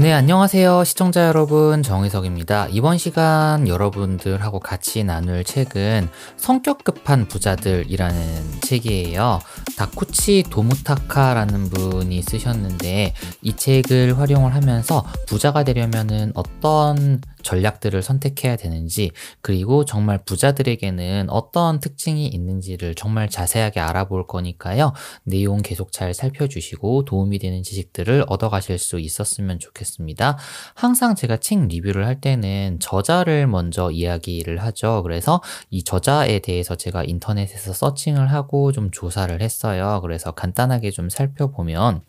네, 안녕하세요. 시청자 여러분, 정희석입니다. 이번 시간 여러분들하고 같이 나눌 책은 성격 급한 부자들이라는 책이에요. 다쿠치 도무타카라는 분이 쓰셨는데 이 책을 활용을 하면서 부자가 되려면은 어떤 전략들을 선택해야 되는지, 그리고 정말 부자들에게는 어떤 특징이 있는지를 정말 자세하게 알아볼 거니까요. 내용 계속 잘 살펴주시고 도움이 되는 지식들을 얻어가실 수 있었으면 좋겠습니다. 항상 제가 책 리뷰를 할 때는 저자를 먼저 이야기를 하죠. 그래서 이 저자에 대해서 제가 인터넷에서 searching을 하고 좀 조사를 했어요. 그래서 간단하게 좀 살펴보면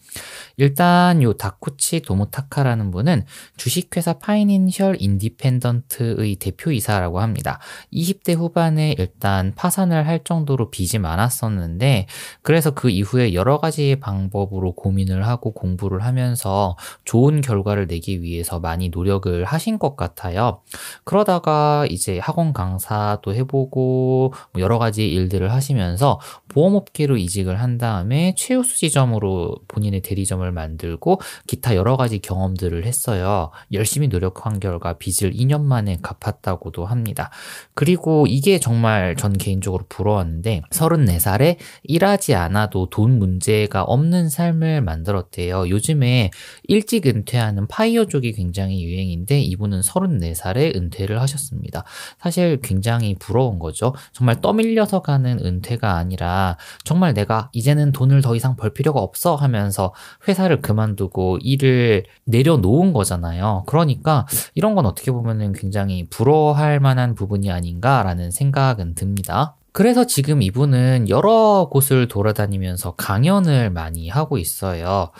일단 요 다구치 도모타카라는 분은 주식회사 Financial Independent의 대표이사라고 합니다. 20대 후반에 일단 파산을 할 정도로 빚이 많았었는데 그래서 그 이후에 여러 가지 방법으로 고민을 하고 공부를 하면서 좋은 결과를 내기 위해서 많이 노력을 하신 것 같아요. 그러다가 이제 학원 강사도 해보고 뭐 여러 가지 일들을 하시면서 보험업계로 이직을 한 다음에 최우수 지점으로 본인의 대리점을 만들고 기타 여러 가지 경험들을 했어요. 열심히 노력한 결과 빚을 2년 만에 갚았다고도 합니다. 그리고 이게 정말 전 개인적으로 부러웠는데 34살에 일하지 않아도 돈 문제가 없는 삶을 만들었대요. 요즘에 일찍 은퇴하는 파이어족이 굉장히 유행인데 이분은 34살에 은퇴를 하셨습니다. 사실 굉장히 부러운 거죠. 정말 떠밀려서 가는 은퇴가 아니라 정말 내가 이제는 돈을 더 이상 벌 필요가 없어 하면서 회사를 그만두고 일을 내려놓은 거잖아요. 그러니까 이런 건 어떻게 보면 굉장히 부러워할 만한 부분이 아닌가라는 생각은 듭니다. 그래서 지금 이분은 여러 곳을 돌아다니면서 강연을 많이 하고 있어요.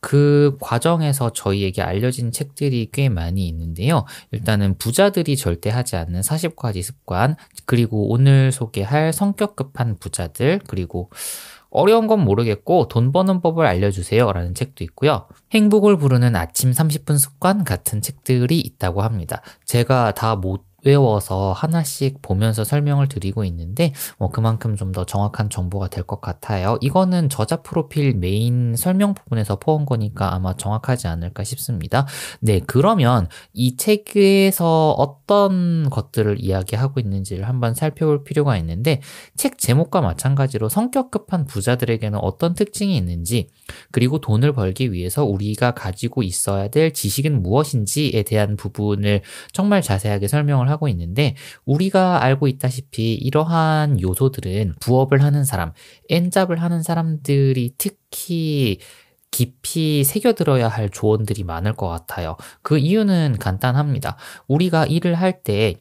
그 과정에서 저희에게 알려진 책들이 꽤 많이 있는데요. 일단은 부자들이 절대 하지 않는 40가지 습관, 그리고 오늘 소개할 성격 급한 부자들, 그리고 어려운 건 모르겠고 돈 버는 법을 알려주세요 라는 책도 있고요. 행복을 부르는 아침 30분 습관 같은 책들이 있다고 합니다. 제가 다 못 외워서 하나씩 보면서 설명을 드리고 있는데 뭐 그만큼 좀 더 정확한 정보가 될 것 같아요. 이거는 저자 프로필 메인 설명 부분에서 포함 거니까 아마 정확하지 않을까 싶습니다. 네, 그러면 이 책에서 어떤 것들을 이야기하고 있는지를 한번 살펴볼 필요가 있는데 책 제목과 마찬가지로 성격 급한 부자들에게는 어떤 특징이 있는지 그리고 돈을 벌기 위해서 우리가 가지고 있어야 될 지식은 무엇인지에 대한 부분을 정말 자세하게 설명을 하고 있는데 우리가 알고 있다시피 이러한 요소들은 부업을 하는 사람, 엔잡을 하는 사람들이 특히 깊이 새겨들어야 할 조언들이 많을 것 같아요. 그 이유는 간단합니다. 우리가 일을 할때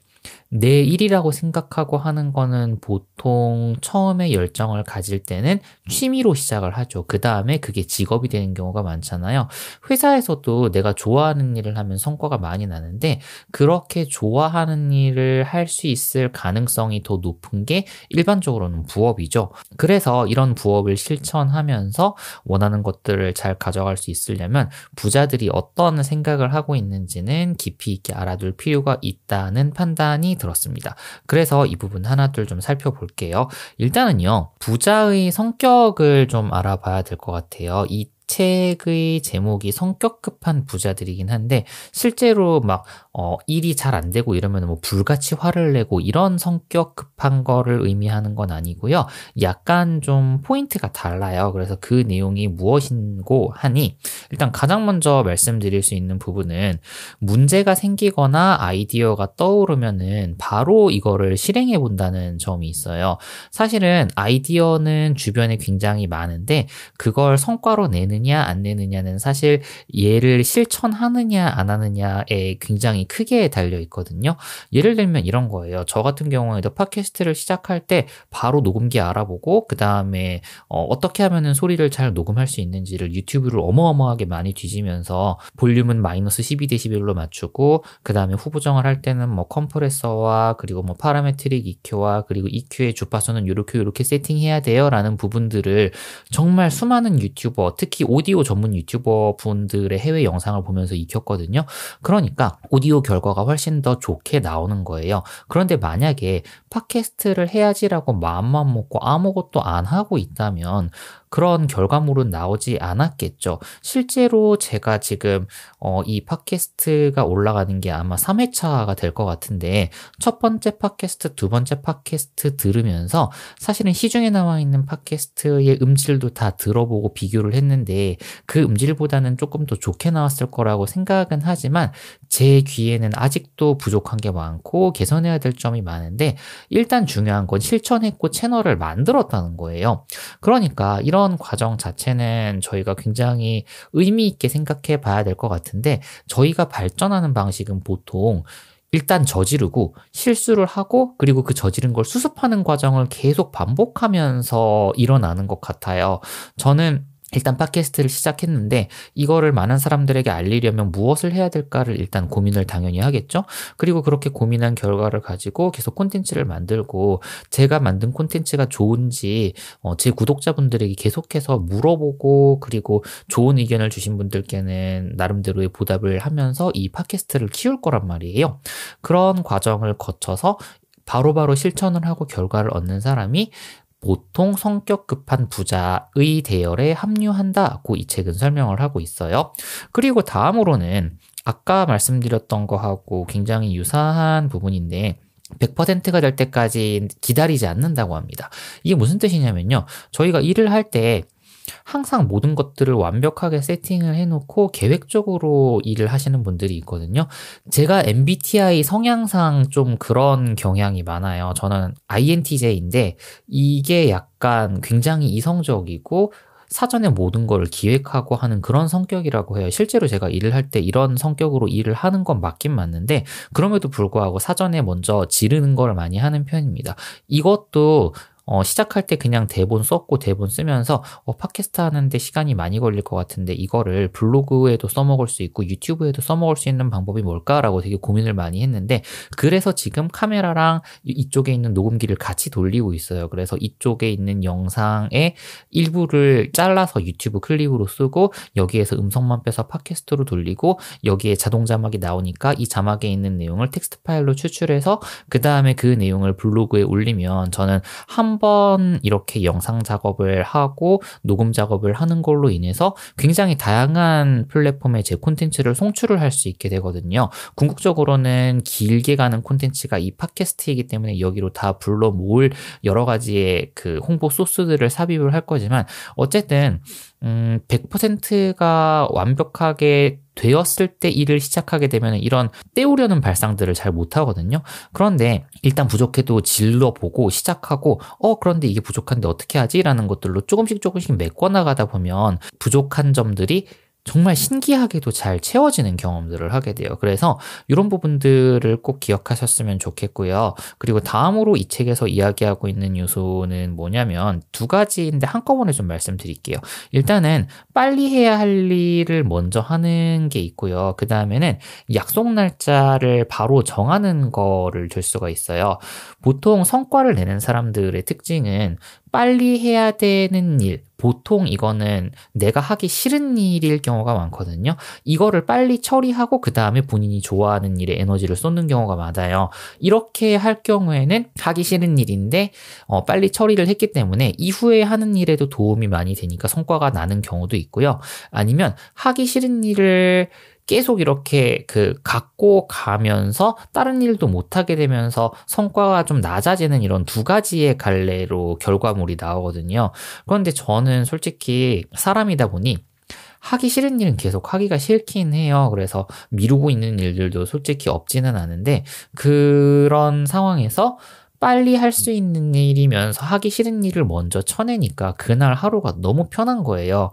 내 일이라고 생각하고 하는 거는 보통 처음에 열정을 가질 때는 취미로 시작을 하죠. 그 다음에 그게 직업이 되는 경우가 많잖아요. 회사에서도 내가 좋아하는 일을 하면 성과가 많이 나는데 그렇게 좋아하는 일을 할 수 있을 가능성이 더 높은 게 일반적으로는 부업이죠. 그래서 이런 부업을 실천하면서 원하는 것들을 잘 가져갈 수 있으려면 부자들이 어떤 생각을 하고 있는지는 깊이 있게 알아둘 필요가 있다는 판단이 들었습니다. 그래서 이 부분 하나 둘 좀 살펴볼게요. 일단은요, 부자의 성격을 좀 알아봐야 될 것 같아요. 이 책의 제목이 성격 급한 부자들이긴 한데 실제로 막 어, 일이 잘 안 되고 이러면 뭐 불같이 화를 내고 이런 성격 급한 거를 의미하는 건 아니고요. 약간 좀 포인트가 달라요. 그래서 그 내용이 무엇인고 하니 일단 가장 먼저 말씀드릴 수 있는 부분은 문제가 생기거나 아이디어가 떠오르면은 바로 이거를 실행해 본다는 점이 있어요. 사실은 아이디어는 주변에 굉장히 많은데 그걸 성과로 내느냐 안 내느냐는 사실 얘를 실천하느냐 안 하느냐에 굉장히 크게 달려 있거든요. 예를 들면 이런 거예요. 저 같은 경우에도 팟캐스트를 시작할 때 바로 녹음기 알아보고 그 다음에 어, 떻게 하면은 소리를 잘 녹음할 수 있는지를 유튜브를 어마어마하게 많이 뒤지면서 볼륨은 마이너스 12dB로 맞추고 그 다음에 후보정을 할 때는 뭐 컴프레서와 그리고 뭐 parametric EQ와 그리고 EQ의 주파수는 요렇게 요렇게 세팅해야 돼요라는 부분들을 정말 수많은 유튜버 특히 오디오 전문 유튜버 분들의 해외 영상을 보면서 익혔거든요. 그러니까 오디오 결과가 훨씬 더 좋게 나오는 거예요. 그런데 만약에 팟캐스트를 해야지라고 마음만 먹고 아무것도 안 하고 있다면 그런 결과물은 나오지 않았겠죠. 실제로 제가 지금 어, 이 팟캐스트가 올라가는 게 아마 3회차가 될 것 같은데 첫 번째 팟캐스트, 두 번째 팟캐스트 들으면서 사실은 시중에 나와 있는 팟캐스트의 음질도 다 들어보고 비교를 했는데 그 음질보다는 조금 더 좋게 나왔을 거라고 생각은 하지만 제 귀에는 아직도 부족한 게 많고 개선해야 될 점이 많은데 일단 중요한 건 실천했고 채널을 만들었다는 거예요. 그러니까 이런 과정 자체는 저희가 굉장히 의미 있게 생각해 봐야 될 것 같은데 저희가 발전하는 방식은 보통 일단 저지르고 실수를 하고 그리고 그 저지른 걸 수습하는 과정을 계속 반복하면서 일어나는 것 같아요. 저는 일단 팟캐스트를 시작했는데 이거를 많은 사람들에게 알리려면 무엇을 해야 될까를 일단 고민을 당연히 하겠죠. 그리고 그렇게 고민한 결과를 가지고 계속 콘텐츠를 만들고 제가 만든 콘텐츠가 좋은지 어, 제 구독자분들에게 계속해서 물어보고 그리고 좋은 의견을 주신 분들께는 나름대로의 보답을 하면서 이 팟캐스트를 키울 거란 말이에요. 그런 과정을 거쳐서 바로바로 바로 실천을 하고 결과를 얻는 사람이 보통 성격 급한 부자의 대열에 합류한다고 이 책은 설명을 하고 있어요. 그리고 다음으로는 아까 말씀드렸던 거하고 굉장히 유사한 부분인데 100%가 될 때까지 기다리지 않는다고 합니다. 이게 무슨 뜻이냐면요. 저희가 일을 할때 항상 모든 것들을 완벽하게 세팅을 해놓고 계획적으로 일을 하시는 분들이 있거든요. 제가 MBTI 성향상 좀 그런 경향이 많아요. 저는 INTJ인데 이게 약간 굉장히 이성적이고 사전에 모든 걸 기획하고 하는 그런 성격이라고 해요. 실제로 제가 일을 할 때 이런 성격으로 일을 하는 건 맞긴 맞는데 그럼에도 불구하고 사전에 먼저 지르는 걸 많이 하는 편입니다. 이것도 어, 시작할 때 그냥 대본 썼고 대본 쓰면서 어, 팟캐스트 하는데 시간이 많이 걸릴 것 같은데 이거를 블로그에도 써먹을 수 있고 유튜브에도 써먹을 수 있는 방법이 뭘까라고 되게 고민을 많이 했는데 그래서 지금 카메라랑 이쪽에 있는 녹음기를 같이 돌리고 있어요. 그래서 이쪽에 있는 영상의 일부를 잘라서 유튜브 클립으로 쓰고 여기에서 음성만 빼서 팟캐스트로 돌리고 여기에 자동 자막이 나오니까 이 자막에 있는 내용을 텍스트 파일로 추출해서 그 다음에 그 내용을 블로그에 올리면 저는 한 한번 이렇게 영상 작업을 하고 녹음 작업을 하는 걸로 인해서 굉장히 다양한 플랫폼에 제 콘텐츠를 송출을 할 수 있게 되거든요. 궁극적으로는 길게 가는 콘텐츠가 이 팟캐스트이기 때문에 여기로 다 불러 모을 여러 가지의 그 홍보 소스들을 삽입을 할 거지만 어쨌든 음, 100%가 완벽하게 되었을 때 일을 시작하게 되면 이런 때우려는 발상들을 잘 못하거든요. 그런데 일단 부족해도 질러보고 시작하고, 어, 그런데 이게 부족한데 어떻게 하지? 라는 것들로 조금씩 조금씩 메꿔나가다 보면 부족한 점들이 정말 신기하게도 잘 채워지는 경험들을 하게 돼요. 그래서 이런 부분들을 꼭 기억하셨으면 좋겠고요. 그리고 다음으로 이 책에서 이야기하고 있는 요소는 뭐냐면 두 가지인데 한꺼번에 좀 말씀드릴게요. 일단은 빨리 해야 할 일을 먼저 하는 게 있고요. 그 다음에는 약속 날짜를 바로 정하는 거를 줄 수가 있어요. 보통 성과를 내는 사람들의 특징은 빨리 해야 되는 일, 보통 이거는 내가 하기 싫은 일일 경우가 많거든요. 이거를 빨리 처리하고 그 다음에 본인이 좋아하는 일에 에너지를 쏟는 경우가 많아요. 이렇게 할 경우에는 하기 싫은 일인데 어, 빨리 처리를 했기 때문에 이후에 하는 일에도 도움이 많이 되니까 성과가 나는 경우도 있고요. 아니면 하기 싫은 일을 계속 이렇게 그 갖고 가면서 다른 일도 못하게 되면서 성과가 좀 낮아지는 이런 두 가지의 갈래로 결과물이 나오거든요. 그런데 저는 솔직히 사람이다 보니 하기 싫은 일은 계속 하기가 싫긴 해요. 그래서 미루고 있는 일들도 솔직히 없지는 않은데 그런 상황에서 빨리 할 수 있는 일이면서 하기 싫은 일을 먼저 쳐내니까 그날 하루가 너무 편한 거예요.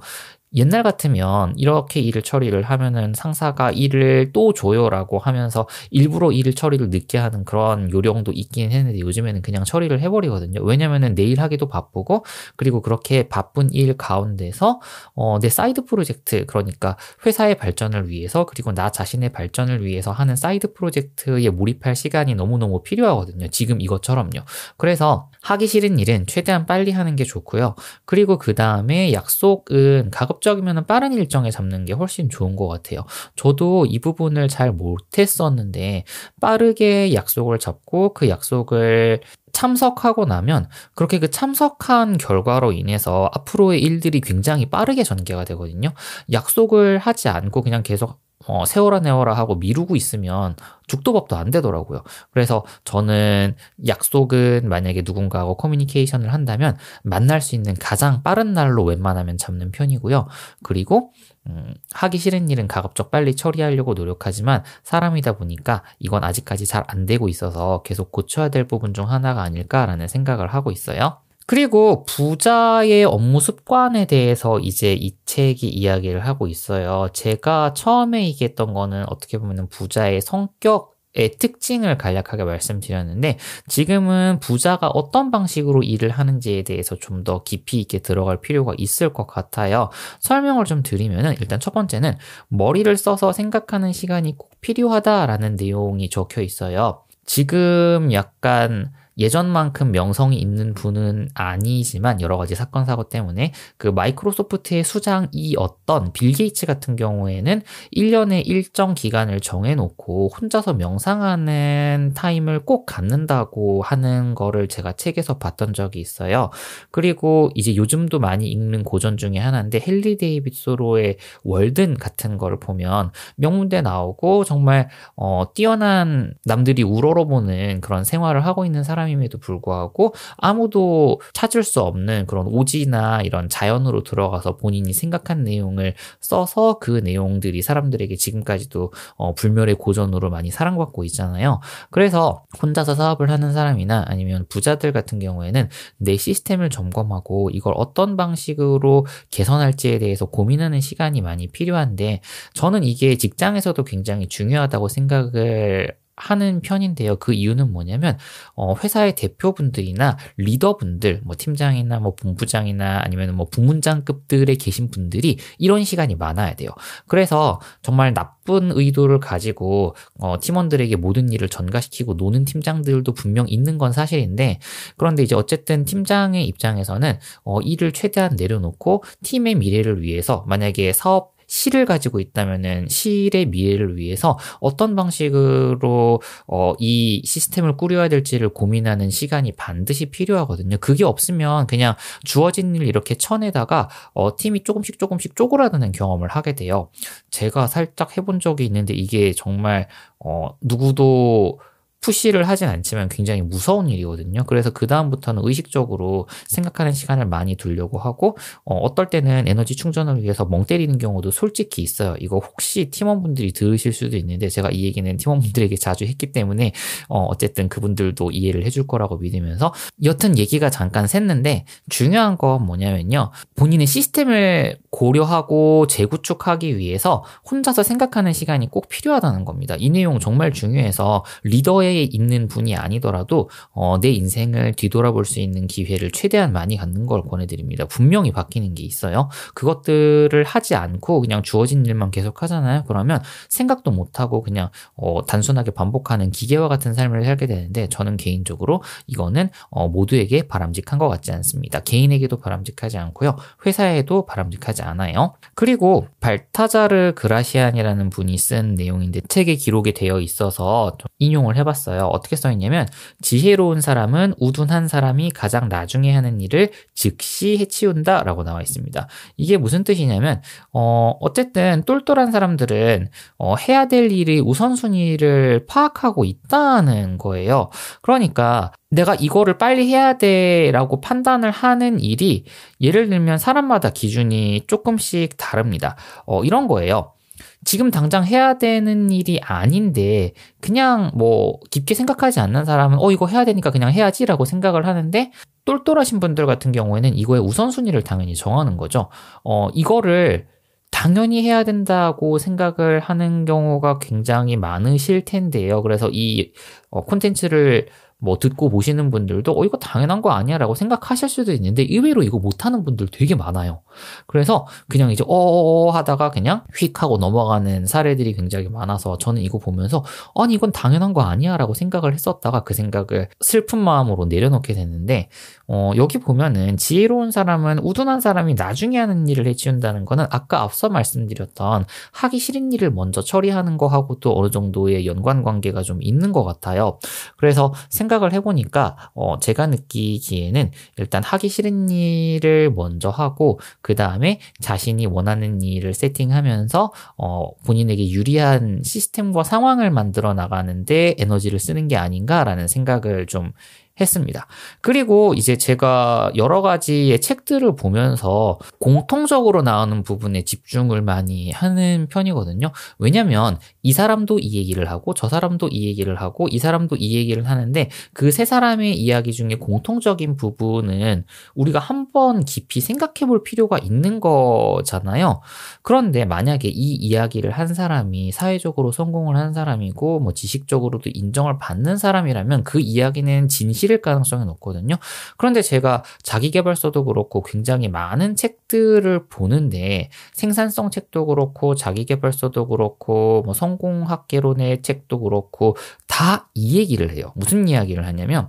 옛날 같으면 이렇게 일을 처리를 하면은 상사가 일을 또 줘요라고 하면서 일부러 일 처리를 늦게 하는 그런 요령도 있긴 했는데 요즘에는 그냥 처리를 해버리거든요. 왜냐면은 내일 하기도 바쁘고 그리고 그렇게 바쁜 일 가운데서 어, 내 사이드 프로젝트 그러니까 회사의 발전을 위해서 그리고 나 자신의 발전을 위해서 하는 사이드 프로젝트에 몰입할 시간이 너무너무 필요하거든요. 지금 이것처럼요. 그래서 하기 싫은 일은 최대한 빨리 하는 게 좋고요. 그리고 그 다음에 약속은 가급 가급적이면 빠른 일정에 잡는 게 훨씬 좋은 것 같아요. 저도 이 부분을 잘 못했었는데 빠르게 약속을 잡고 그 약속을 참석하고 나면 그렇게 그 참석한 결과로 인해서 앞으로의 일들이 굉장히 빠르게 전개가 되거든요. 약속을 하지 않고 그냥 계속 어, 세워라 내워라 하고 미루고 있으면 죽도밥도 안 되더라고요. 그래서 저는 약속은 만약에 누군가하고 커뮤니케이션을 한다면 만날 수 있는 가장 빠른 날로 웬만하면 잡는 편이고요. 그리고 음, 하기 싫은 일은 가급적 빨리 처리하려고 노력하지만 사람이다 보니까 이건 아직까지 잘 안 되고 있어서 계속 고쳐야 될 부분 중 하나가 아닐까라는 생각을 하고 있어요. 그리고 부자의 업무 습관에 대해서 이제 이 책이 이야기를 하고 있어요. 제가 처음에 얘기했던 거는 어떻게 보면 부자의 성격 의 특징을 간략하게 말씀드렸는데 지금은 부자가 어떤 방식으로 일을 하는지에 대해서 좀 더 깊이 있게 들어갈 필요가 있을 것 같아요. 설명을 좀 드리면은 일단 첫 번째는 머리를 써서 생각하는 시간이 꼭 필요하다라는 내용이 적혀 있어요. 지금 약간 예전만큼 명성이 있는 분은 아니지만 여러 가지 사건 사고 때문에 그 마이크로소프트의 수장이었던 빌 게이츠 같은 경우에는 1년에 일정 기간을 정해놓고 혼자서 명상하는 타임을 꼭 갖는다고 하는 거를 제가 책에서 봤던 적이 있어요. 그리고 이제 요즘도 많이 읽는 고전 중에 하나인데 헨리 데이빗 소로의 월든 같은 거를 보면 명문대 나오고 정말 어, 뛰어난 남들이 우러러보는 그런 생활을 하고 있는 사람 사람임에도 불구하고 아무도 찾을 수 없는 그런 오지나 이런 자연으로 들어가서 본인이 생각한 내용을 써서 그 내용들이 사람들에게 지금까지도 어, 불멸의 고전으로 많이 사랑받고 있잖아요. 그래서 혼자서 사업을 하는 사람이나 아니면 부자들 같은 경우에는 내 시스템을 점검하고 이걸 어떤 방식으로 개선할지에 대해서 고민하는 시간이 많이 필요한데 저는 이게 직장에서도 굉장히 중요하다고 생각을 하는 편인데요. 그 이유는 뭐냐면 어, 회사의 대표분들이나 리더분들, 뭐 팀장이나 뭐 본부장이나 아니면 뭐 부문장급들에 계신 분들이 이런 시간이 많아야 돼요. 그래서 정말 나쁜 의도를 가지고 어, 팀원들에게 모든 일을 전가시키고 노는 팀장들도 분명 있는 건 사실인데 그런데 이제 어쨌든 팀장의 입장에서는 어, 일을 최대한 내려놓고 팀의 미래를 위해서 만약에 사업 실을 가지고 있다면은 실의 미래를 위해서 어떤 방식으로 어, 이 시스템을 꾸려야 될지를 고민하는 시간이 반드시 필요하거든요. 그게 없으면 그냥 주어진 일 이렇게 쳐내다가 어, 팀이 조금씩 조금씩 쪼그라드는 경험을 하게 돼요. 제가 살짝 해본 적이 있는데 이게 정말 어, 누구도 푸시를 하진 않지만 굉장히 무서운 일이거든요. 그래서 그 다음부터는 의식적으로 생각하는 시간을 많이 두려고 하고 어, 떨 때는 에너지 충전을 위해서 멍 때리는 경우도 솔직히 있어요. 이거 혹시 팀원분들이 들으실 수도 있는데 제가 이 얘기는 팀원분들에게 자주 했기 때문에 어, 어쨌든 그분들도 이해를 해줄 거라고 믿으면서 여튼 얘기가 잠깐 샜는데 중요한 건 뭐냐면요. 본인의 시스템을 고려하고 재구축하기 위해서 혼자서 생각하는 시간이 꼭 필요하다는 겁니다. 이 내용 정말 중요해서 리더의 사회에 있는 분이 아니더라도 어, 내 인생을 뒤돌아볼 수 있는 기회를 최대한 많이 갖는 걸 권해드립니다. 분명히 바뀌는 게 있어요. 그것들을 하지 않고 그냥 주어진 일만 계속 하잖아요. 그러면 생각도 못하고 그냥 어, 단순하게 반복하는 기계와 같은 삶을 살게 되는데 저는 개인적으로 이거는 어, 모두에게 바람직한 것 같지 않습니다. 개인에게도 바람직하지 않고요. 회사에도 바람직하지 않아요. 그리고 발타자르 그라시안이라는 분이 쓴 내용인데 책에 기록이 되어 있어서 인용을 해봤습니다. 써봤어요. 어떻게 써있냐면 지혜로운 사람은 우둔한 사람이 가장 나중에 하는 일을 즉시 해치운다 라고 나와 있습니다. 이게 무슨 뜻이냐면 어, 어쨌든 똘똘한 사람들은 어, 해야 될 일의 우선순위를 파악하고 있다는 거예요. 그러니까 내가 이거를 빨리 해야 돼 라고 판단을 하는 일이 예를 들면 사람마다 기준이 조금씩 다릅니다. 어, 이런 거예요. 지금 당장 해야 되는 일이 아닌데 그냥 뭐 깊게 생각하지 않는 사람은 어 이거 해야 되니까 그냥 해야지라고 생각을 하는데 똘똘하신 분들 같은 경우에는 이거의 우선순위를 당연히 정하는 거죠. 어 이거를 당연히 해야 된다고 생각을 하는 경우가 굉장히 많으실 텐데요. 그래서 이 어, 콘텐츠를 뭐 듣고 보시는 분들도 어 이거 당연한 거 아니야라고 생각하실 수도 있는데 의외로 이거 못하는 분들 되게 많아요. 그래서 그냥 이제 어어 하다가 그냥 휙 하고 넘어가는 사례들이 굉장히 많아서 저는 이거 보면서 아니 이건 당연한 거 아니야라고 생각을 했었다가 그 생각을 슬픈 마음으로 내려놓게 됐는데 어 여기 보면은 지혜로운 사람은 우둔한 사람이 나중에 하는 일을 해치운다는 거는 아까 앞서 말씀드렸던 하기 싫은 일을 먼저 처리하는 거하고도 어느 정도의 연관 관계가 좀 있는 것 같아요. 그래서 생각을 해보니까 어 제가 느끼기에는 일단 하기 싫은 일을 먼저 하고 그 다음에 자신이 원하는 일을 세팅하면서 어 본인에게 유리한 시스템과 상황을 만들어 나가는데 에너지를 쓰는 게 아닌가라는 생각을 좀 했습니다. 그리고 이제 제가 여러 가지의 책들을 보면서 공통적으로 나오는 부분에 집중을 많이 하는 편이거든요. 왜냐면 이 사람도 이 얘기를 하고 저 사람도 이 얘기를 하고 이 사람도 이 얘기를 하는데 그 세 사람의 이야기 중에 공통적인 부분은 우리가 한번 깊이 생각해 볼 필요가 있는 거잖아요. 그런데 만약에 이 이야기를 한 사람이 사회적으로 성공을 한 사람이고 뭐 지식적으로도 인정을 받는 사람이라면 그 이야기는 진실 실일 가능성이 높거든요. 그런데 제가 자기개발서도 그렇고 굉장히 많은 책들을 보는데 생산성 책도 그렇고 자기개발서도 그렇고 뭐 성공학개론의 책도 그렇고 다 이 얘기를 해요. 무슨 이야기를 하냐면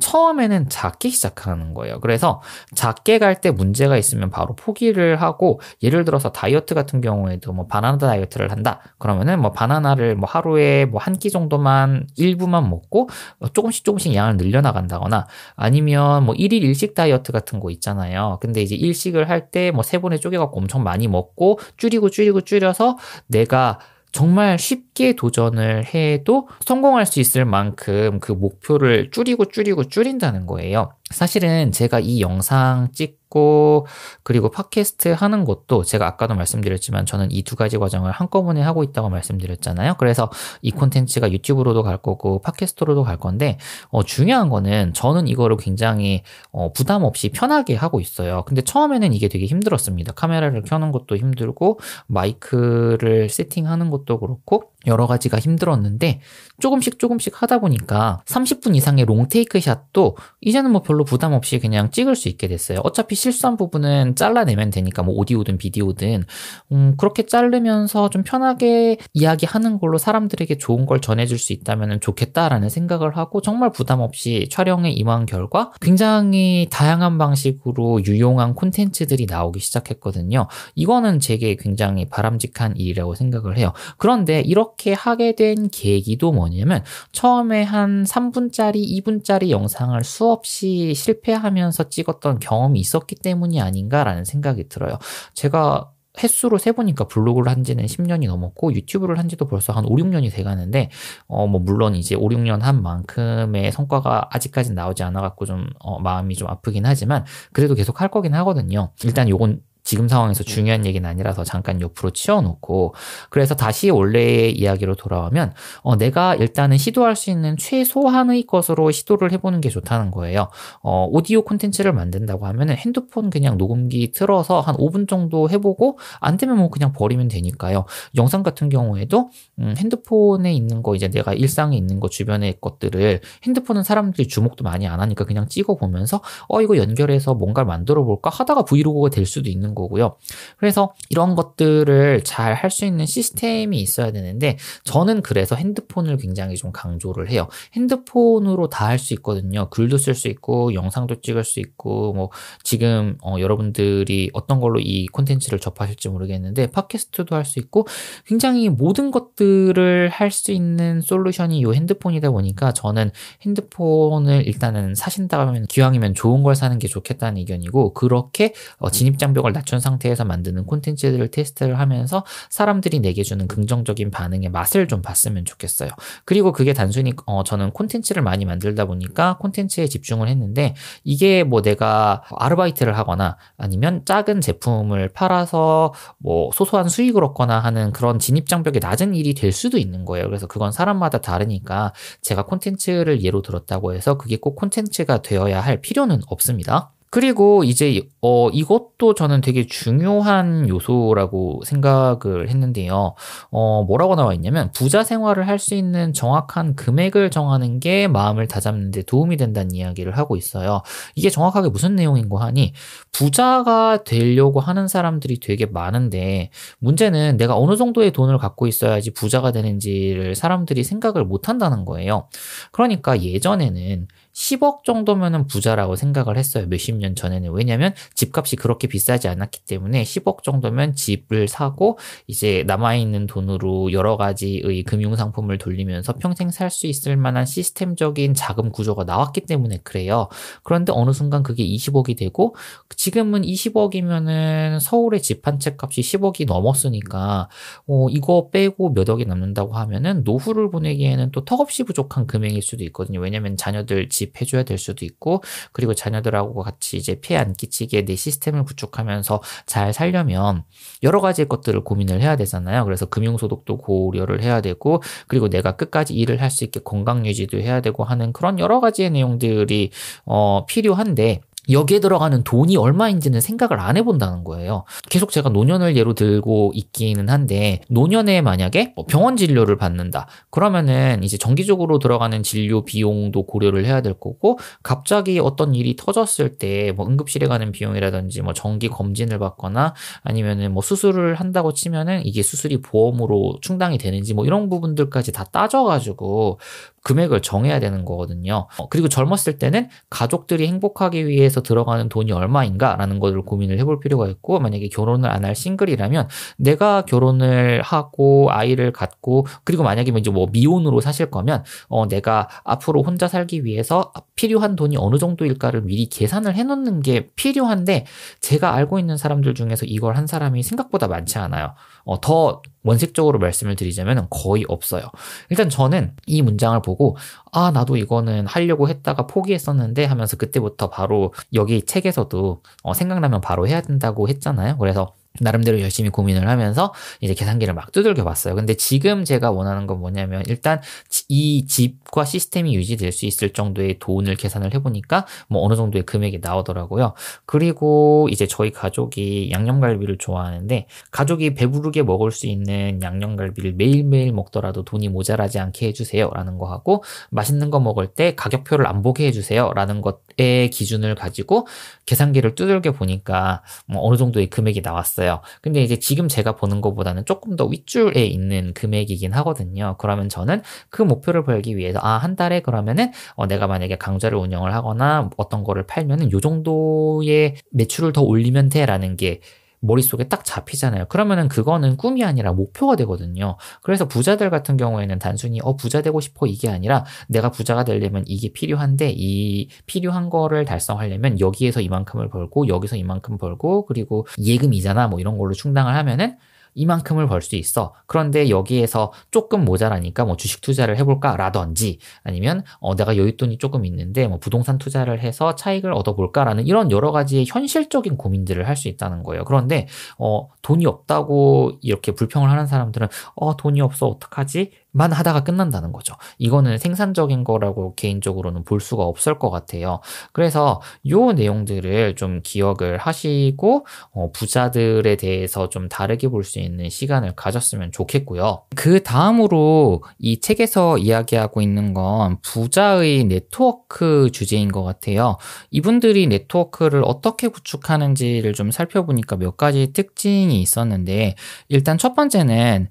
처음에는 작게 시작하는 거예요. 그래서 작게 갈 때 문제가 있으면 바로 포기를 하고 예를 들어서 다이어트 같은 경우에도 뭐 바나나 다이어트를 한다. 그러면은 뭐 바나나를 뭐 하루에 뭐 한 끼 정도만 일부만 먹고 조금씩 조금씩 양을 늘려 나간다거나 아니면 뭐 일일 일식 다이어트 같은 거 있잖아요. 근데 이제 일식을 할 때 뭐 세 번에 쪼개 갖고 엄청 많이 먹고 줄이고 줄이고 줄여서 내가 정말 쉽게 도전을 해도 성공할 수 있을 만큼 그 목표를 줄이고 줄이고 줄인다는 거예요. 사실은 제가 이 영상 찍 고 그리고 팟캐스트 하는 것도 제가 아까도 말씀드렸지만 저는 이 두 가지 과정을 한꺼번에 하고 있다고 말씀드렸잖아요. 그래서 이 콘텐츠가 유튜브로도 갈 거고 팟캐스트로도 갈 건데 어, 중요한 거는 저는 이거를 굉장히 어, 부담 없이 편하게 하고 있어요. 근데 처음에는 이게 되게 힘들었습니다. 카메라를 켜는 것도 힘들고 마이크를 세팅하는 것도 그렇고 여러 가지가 힘들었는데 조금씩 조금씩 하다 보니까 30분 이상의 롱테이크 샷도 이제는 뭐 별로 부담 없이 그냥 찍을 수 있게 됐어요. 어차피 실수한 부분은 잘라내면 되니까 뭐 오디오든 비디오든 음, 그렇게 자르면서 좀 편하게 이야기하는 걸로 사람들에게 좋은 걸 전해줄 수 있다면 좋겠다라는 생각을 하고 정말 부담 없이 촬영에 임한 결과 굉장히 다양한 방식으로 유용한 콘텐츠들이 나오기 시작했거든요. 이거는 제게 굉장히 바람직한 일이라고 생각을 해요. 그런데 이렇게 이렇게 하게 된 계기도 뭐냐면 처음에 한 3분짜리, 2분짜리 영상을 수없이 실패하면서 찍었던 경험이 있었기 때문이 아닌가라는 생각이 들어요. 제가 횟수로 세보니까 블로그를 한 지는 10년이 넘었고 유튜브를 한 지도 벌써 한 5, 6년이 돼 가는데 어 뭐 물론 이제 5, 6년 한 만큼의 성과가 아직까지 나오지 않아 갖고 좀 어, 마음이 좀 아프긴 하지만 그래도 계속 할 거긴 하거든요. 일단 요건 지금 상황에서 네. 중요한 얘기는 아니라서 잠깐 옆으로 치워놓고 그래서 다시 원래의 이야기로 돌아오면 어, 내가 일단은 시도할 수 있는 최소한의 것으로 시도를 해보는 게 좋다는 거예요. 어, 오디오 콘텐츠를 만든다고 하면은 핸드폰 그냥 녹음기 틀어서 한 5분 정도 해보고 안 되면 뭐 그냥 버리면 되니까요. 영상 같은 경우에도 음, 핸드폰에 있는 거 이제 내가 일상에 있는 거 주변의 것들을 핸드폰은 사람들이 주목도 많이 안 하니까 그냥 찍어 보면서 어 이거 연결해서 뭔가를 만들어 볼까 하다가 브이로그가 될 수도 있는 거고요. 그래서 이런 것들을 잘 할 수 있는 시스템이 있어야 되는데 저는 그래서 핸드폰을 굉장히 좀 강조를 해요. 핸드폰으로 다 할 수 있거든요. 글도 쓸 수 있고 영상도 찍을 수 있고 뭐 지금 어, 여러분들이 어떤 걸로 이 콘텐츠를 접하실지 모르겠는데 팟캐스트도 할 수 있고 굉장히 모든 것들을 할 수 있는 솔루션이 이 핸드폰이다 보니까 저는 핸드폰을 일단은 사신다면 기왕이면 좋은 걸 사는 게 좋겠다는 의견이고 그렇게 어, 진입 장벽을 낮 갖춘 상태에서 만드는 콘텐츠들을 테스트를 하면서 사람들이 내게 주는 긍정적인 반응의 맛을 좀 봤으면 좋겠어요. 그리고 그게 단순히 어, 저는 콘텐츠를 많이 만들다 보니까 콘텐츠에 집중을 했는데 이게 뭐 내가 아르바이트를 하거나 아니면 작은 제품을 팔아서 뭐 소소한 수익을 얻거나 하는 그런 진입장벽이 낮은 일이 될 수도 있는 거예요. 그래서 그건 사람마다 다르니까 제가 콘텐츠를 예로 들었다고 해서 그게 꼭 콘텐츠가 되어야 할 필요는 없습니다. 그리고 이제 어 이것도 저는 되게 중요한 요소라고 생각을 했는데요. 어 뭐라고 나와 있냐면 부자 생활을 할 수 있는 정확한 금액을 정하는 게 마음을 다잡는 데 도움이 된다는 이야기를 하고 있어요. 이게 정확하게 무슨 내용인고 하니 부자가 되려고 하는 사람들이 되게 많은데 문제는 내가 어느 정도의 돈을 갖고 있어야지 부자가 되는지를 사람들이 생각을 못 한다는 거예요. 그러니까 예전에는 10억 정도면은 부자라고 생각을 했어요. 몇십 년 전에는. 왜냐면 집값이 그렇게 비싸지 않았기 때문에 10억 정도면 집을 사고 이제 남아있는 돈으로 여러 가지의 금융상품을 돌리면서 평생 살 수 있을 만한 시스템적인 자금 구조가 나왔기 때문에 그래요. 그런데 어느 순간 그게 20억이 되고 지금은 20억이면은 서울의 집 한 채 값이 10억이 넘었으니까 어, 이거 빼고 몇 억이 남는다고 하면은 노후를 보내기에는 또 턱없이 부족한 금액일 수도 있거든요. 왜냐면 자녀들 집 해줘야 될 수도 있고 그리고 자녀들하고 같이 이제 피해 안 끼치게 내 시스템을 구축하면서 잘 살려면 여러 가지 것들을 고민을 해야 되잖아요. 그래서 금융소득도 고려를 해야 되고 그리고 내가 끝까지 일을 할 수 있게 건강 유지도 해야 되고 하는 그런 여러 가지의 내용들이 어, 필요한데 여기에 들어가는 돈이 얼마인지는 생각을 안 해본다는 거예요. 계속 제가 노년을 예로 들고 있기는 한데 노년에 만약에 뭐 병원 진료를 받는다. 그러면은 이제 정기적으로 들어가는 진료 비용도 고려를 해야 될 거고 갑자기 어떤 일이 터졌을 때 뭐 응급실에 가는 비용이라든지 뭐 정기 검진을 받거나 아니면은 뭐 수술을 한다고 치면은 이게 수술이 보험으로 충당이 되는지 뭐 이런 부분들까지 다 따져가지고 금액을 정해야 되는 거거든요. 어, 그리고 젊었을 때는 가족들이 행복하기 위해 서 들어가는 돈이 얼마인가라는 것을 고민을 해볼 필요가 있고 만약에 결혼을 안 할 싱글이라면 내가 결혼을 하고 아이를 갖고 그리고 만약에 이제 뭐 미혼으로 사실 거면 어 내가 앞으로 혼자 살기 위해서 필요한 돈이 어느 정도일까를 미리 계산을 해놓는 게 필요한데 제가 알고 있는 사람들 중에서 이걸 한 사람이 생각보다 많지 않아요. 어, 더 원색적으로 말씀을 드리자면 거의 없어요. 일단 저는 이 문장을 보고 아 나도 이거는 하려고 했다가 포기했었는데 하면서 그때부터 바로 여기 책에서도 어, 생각나면 바로 해야 된다고 했잖아요. 그래서 나름대로 열심히 고민을 하면서 이제 계산기를 막 두들겨 봤어요. 근데 지금 제가 원하는 건 뭐냐면 일단 이 집과 시스템이 유지될 수 있을 정도의 돈을 계산을 해보니까 뭐 어느 정도의 금액이 나오더라고요. 그리고 이제 저희 가족이 양념갈비를 좋아하는데 가족이 배부르게 먹을 수 있는 양념갈비를 매일매일 먹더라도 돈이 모자라지 않게 해주세요. 라는 거 하고 맛있는 거 먹을 때 가격표를 안 보게 해주세요. 라는 것의 기준을 가지고 계산기를 두들겨 보니까 뭐 어느 정도의 금액이 나왔어요. 있어요. 근데 이제 지금 제가 보는 것보다는 조금 더 윗줄에 있는 금액이긴 하거든요. 그러면 저는 그 목표를 벌기 위해서 아, 한 달에 그러면은 어, 내가 만약에 강좌를 운영을 하거나 어떤 거를 팔면은 요 정도의 매출을 더 올리면 돼라는 게 머릿속에 딱 잡히잖아요. 그러면은 그거는 꿈이 아니라 목표가 되거든요. 그래서 부자들 같은 경우에는 단순히 어 부자 되고 싶어 이게 아니라 내가 부자가 되려면 이게 필요한데 이 필요한 거를 달성하려면 여기에서 이만큼을 벌고 여기서 이만큼 벌고 그리고 예금이잖아 뭐 이런 걸로 충당을 하면은 이만큼을 벌 수 있어. 그런데 여기에서 조금 모자라니까 뭐 주식 투자를 해볼까라든지 아니면 어 내가 여윳돈이 조금 있는데 뭐 부동산 투자를 해서 차익을 얻어볼까라는 이런 여러 가지의 현실적인 고민들을 할 수 있다는 거예요. 그런데 어 돈이 없다고 이렇게 불평을 하는 사람들은 어 돈이 없어 어떡하지? 만 하다가 끝난다는 거죠. 이거는 생산적인 거라고 개인적으로는 볼 수가 없을 것 같아요. 그래서 요 내용들을 좀 기억을 하시고 어, 부자들에 대해서 좀 다르게 볼 수 있는 시간을 가졌으면 좋겠고요. 그 다음으로 이 책에서 이야기하고 있는 건 부자의 네트워크 주제인 것 같아요. 이분들이 네트워크를 어떻게 구축하는지를 좀 살펴보니까 몇 가지 특징이 있었는데 일단 첫 번째는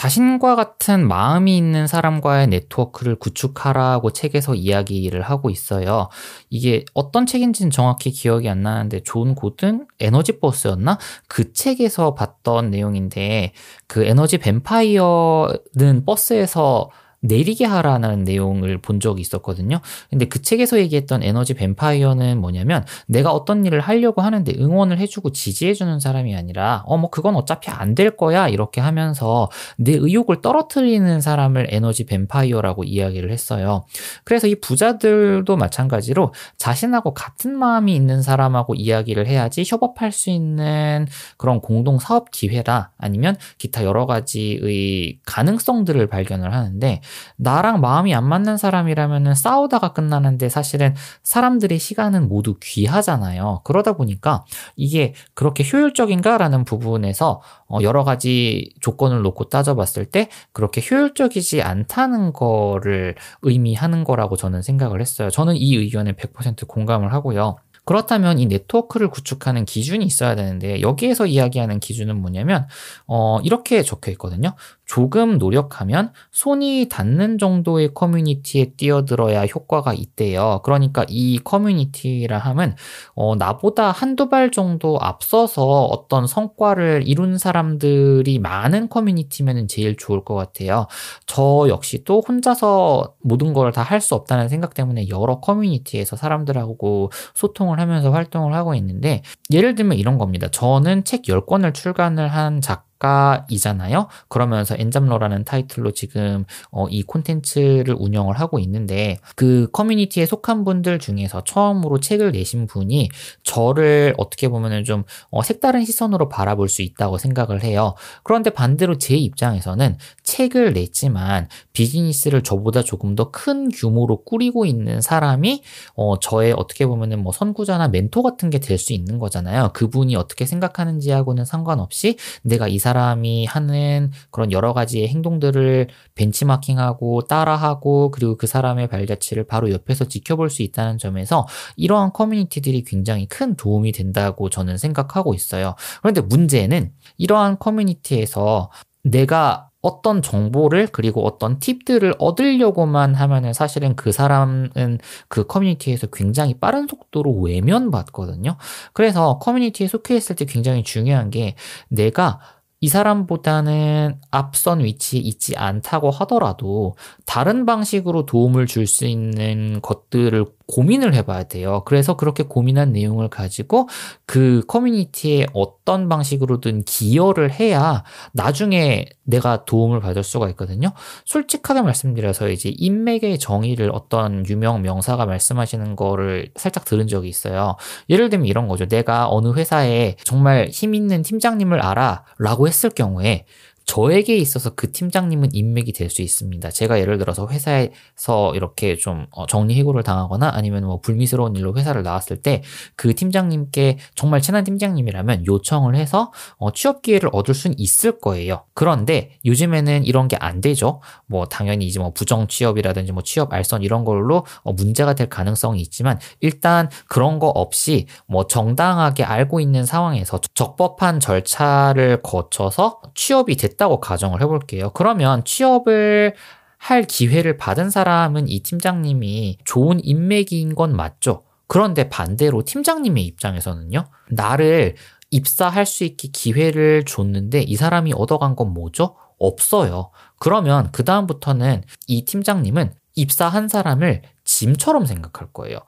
자신과 같은 마음이 있는 사람과의 네트워크를 구축하라고 책에서 이야기를 하고 있어요. 이게 어떤 책인지는 정확히 기억이 안 나는데 존 고든 에너지 버스였나? 그 책에서 봤던 내용인데 그 에너지 뱀파이어는 버스에서 내리게 하라는 내용을 본 적이 있었거든요. 근데 그 책에서 얘기했던 에너지 뱀파이어는 뭐냐면 내가 어떤 일을 하려고 하는데 응원을 해주고 지지해주는 사람이 아니라 어, 뭐 그건 어차피 안 될 거야. 이렇게 하면서 내 의욕을 떨어뜨리는 사람을 에너지 뱀파이어라고 이야기를 했어요. 그래서 이 부자들도 마찬가지로 자신하고 같은 마음이 있는 사람하고 이야기를 해야지 협업할 수 있는 그런 공동 사업 기회라 아니면 기타 여러 가지의 가능성들을 발견을 하는데 나랑 마음이 안 맞는 사람이라면은 싸우다가 끝나는데 사실은 사람들의 시간은 모두 귀하잖아요. 그러다 보니까 이게 그렇게 효율적인가라는 부분에서 어, 여러 가지 조건을 놓고 따져봤을 때 그렇게 효율적이지 않다는 거를 의미하는 거라고 저는 생각을 했어요. 저는 이 의견에 100% 공감을 하고요. 그렇다면 이 네트워크를 구축하는 기준이 있어야 되는데 여기에서 이야기하는 기준은 뭐냐면 어 이렇게 적혀 있거든요. 조금 노력하면 손이 닿는 정도의 커뮤니티에 뛰어들어야 효과가 있대요. 그러니까 이 커뮤니티라 함은 어, 나보다 한두 발 정도 앞서서 어떤 성과를 이룬 사람들이 많은 커뮤니티면 제일 좋을 것 같아요. 저 역시도 혼자서 모든 걸 다 할 수 없다는 생각 때문에 여러 커뮤니티에서 사람들하고 소통을 하면서 활동을 하고 있는데 예를 들면 이런 겁니다. 저는 책 10권을 출간을 한 작가 작가이잖아요. 그러면서 엔잡러라는 타이틀로 지금 어, 이 콘텐츠를 운영을 하고 있는데 그 커뮤니티에 속한 분들 중에서 처음으로 책을 내신 분이 저를 어떻게 보면은 좀 어, 색다른 시선으로 바라볼 수 있다고 생각을 해요. 그런데 반대로 제 입장에서는 책을 냈지만 비즈니스를 저보다 조금 더 큰 규모로 꾸리고 있는 사람이 어, 저의 어떻게 보면은 뭐 선구자나 멘토 같은 게 될 수 있는 거잖아요. 그분이 어떻게 생각하는지하고는 상관없이 내가 이 사람 사람이 하는 그런 여러 가지의 행동들을 벤치마킹하고 따라하고 그리고 그 사람의 발자취를 바로 옆에서 지켜볼 수 있다는 점에서 이러한 커뮤니티들이 굉장히 큰 도움이 된다고 저는 생각하고 있어요. 그런데 문제는 이러한 커뮤니티에서 내가 어떤 정보를 그리고 어떤 팁들을 얻으려고만 하면은 사실은 그 사람은 그 커뮤니티에서 굉장히 빠른 속도로 외면받거든요. 그래서 커뮤니티에 속해 있을 때 굉장히 중요한 게 내가 이 사람보다는 앞선 위치에 있지 않다고 하더라도 다른 방식으로 도움을 줄 수 있는 것들을 고민을 해봐야 돼요. 그래서 그렇게 고민한 내용을 가지고 그 커뮤니티에 어떤 방식으로든 기여를 해야 나중에 내가 도움을 받을 수가 있거든요. 솔직하게 말씀드려서 이제 인맥의 정의를 어떤 유명 명사가 말씀하시는 거를 살짝 들은 적이 있어요. 예를 들면 이런 거죠. 내가 어느 회사에 정말 힘 있는 팀장님을 알아 라고 했을 경우에 저에게 있어서 그 팀장님은 인맥이 될 수 있습니다. 제가 예를 들어서 회사에서 이렇게 좀 어, 정리해고를 당하거나 아니면 뭐 불미스러운 일로 회사를 나왔을 때 그 팀장님께 정말 친한 팀장님이라면 요청을 해서 어, 취업 기회를 얻을 수는 있을 거예요. 그런데 요즘에는 이런 게 안 되죠. 뭐 당연히 이제 뭐 부정 취업이라든지 뭐 취업 알선 이런 걸로 어, 문제가 될 가능성이 있지만 일단 그런 거 없이 뭐 정당하게 알고 있는 상황에서 적법한 절차를 거쳐서 취업이 됐다. 했다고 가정을 해볼게요. 그러면 취업을 할 기회를 받은 사람은 이 팀장님이 좋은 인맥인 건 맞죠. 그런데 반대로 팀장님의 입장에서는요, 나를 입사할 수 있게 기회를 줬는데 이 사람이 얻어간 건 뭐죠? 없어요. 그러면 그다음부터는 이 팀장님은 입사한 사람을 짐처럼 생각할 거예요.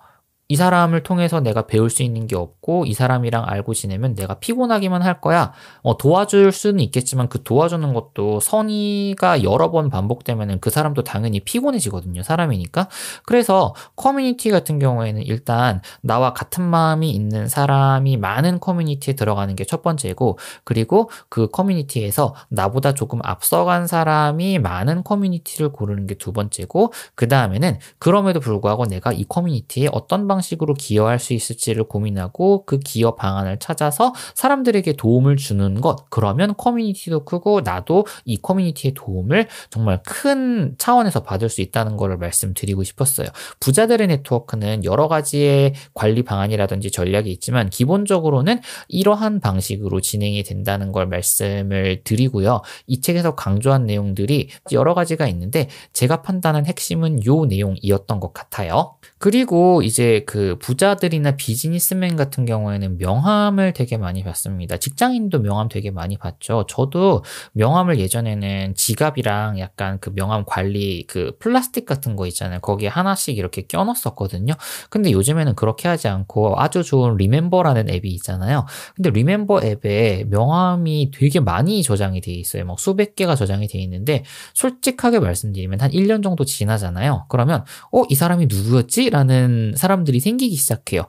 이 사람을 통해서 내가 배울 수 있는 게 없고 이 사람이랑 알고 지내면 내가 피곤하기만 할 거야. 어, 도와줄 수는 있겠지만 그 도와주는 것도 선의가 여러 번 반복되면은 그 사람도 당연히 피곤해지거든요. 사람이니까. 그래서 커뮤니티 같은 경우에는 일단 나와 같은 마음이 있는 사람이 많은 커뮤니티에 들어가는 게 첫 번째고 그리고 그 커뮤니티에서 나보다 조금 앞서간 사람이 많은 커뮤니티를 고르는 게 두 번째고 그 다음에는 그럼에도 불구하고 내가 이 커뮤니티에 어떤 방식 방식으로 기여할 수 있을지를 고민하고 그 기여 방안을 찾아서 사람들에게 도움을 주는 것. 그러면 커뮤니티도 크고 나도 이 커뮤니티의 도움을 정말 큰 차원에서 받을 수 있다는 것을 말씀드리고 싶었어요. 부자들의 네트워크는 여러 가지의 관리 방안이라든지 전략이 있지만 기본적으로는 이러한 방식으로 진행이 된다는 걸 말씀을 드리고요. 이 책에서 강조한 내용들이 여러 가지가 있는데 제가 판단한 핵심은 요 내용이었던 것 같아요. 그리고 이제 그 부자들이나 비즈니스맨 같은 경우에는 명함을 되게 많이 받습니다. 직장인도 명함 되게 많이 받죠. 저도 명함을 예전에는 지갑이랑 약간 그 명함 관리 그 플라스틱 같은 거 있잖아요. 거기에 하나씩 이렇게 껴넣었거든요. 근데 요즘에는 그렇게 하지 않고 아주 좋은 리멤버라는 앱이 있잖아요. 근데 리멤버 앱에 명함이 되게 많이 저장이 돼 있어요. 막 수백 개가 저장이 돼 있는데 솔직하게 말씀드리면 한 1년 정도 지나잖아요. 그러면 어, 이 사람이 누구였지? 뭐지라는 사람들이 생기기 시작해요.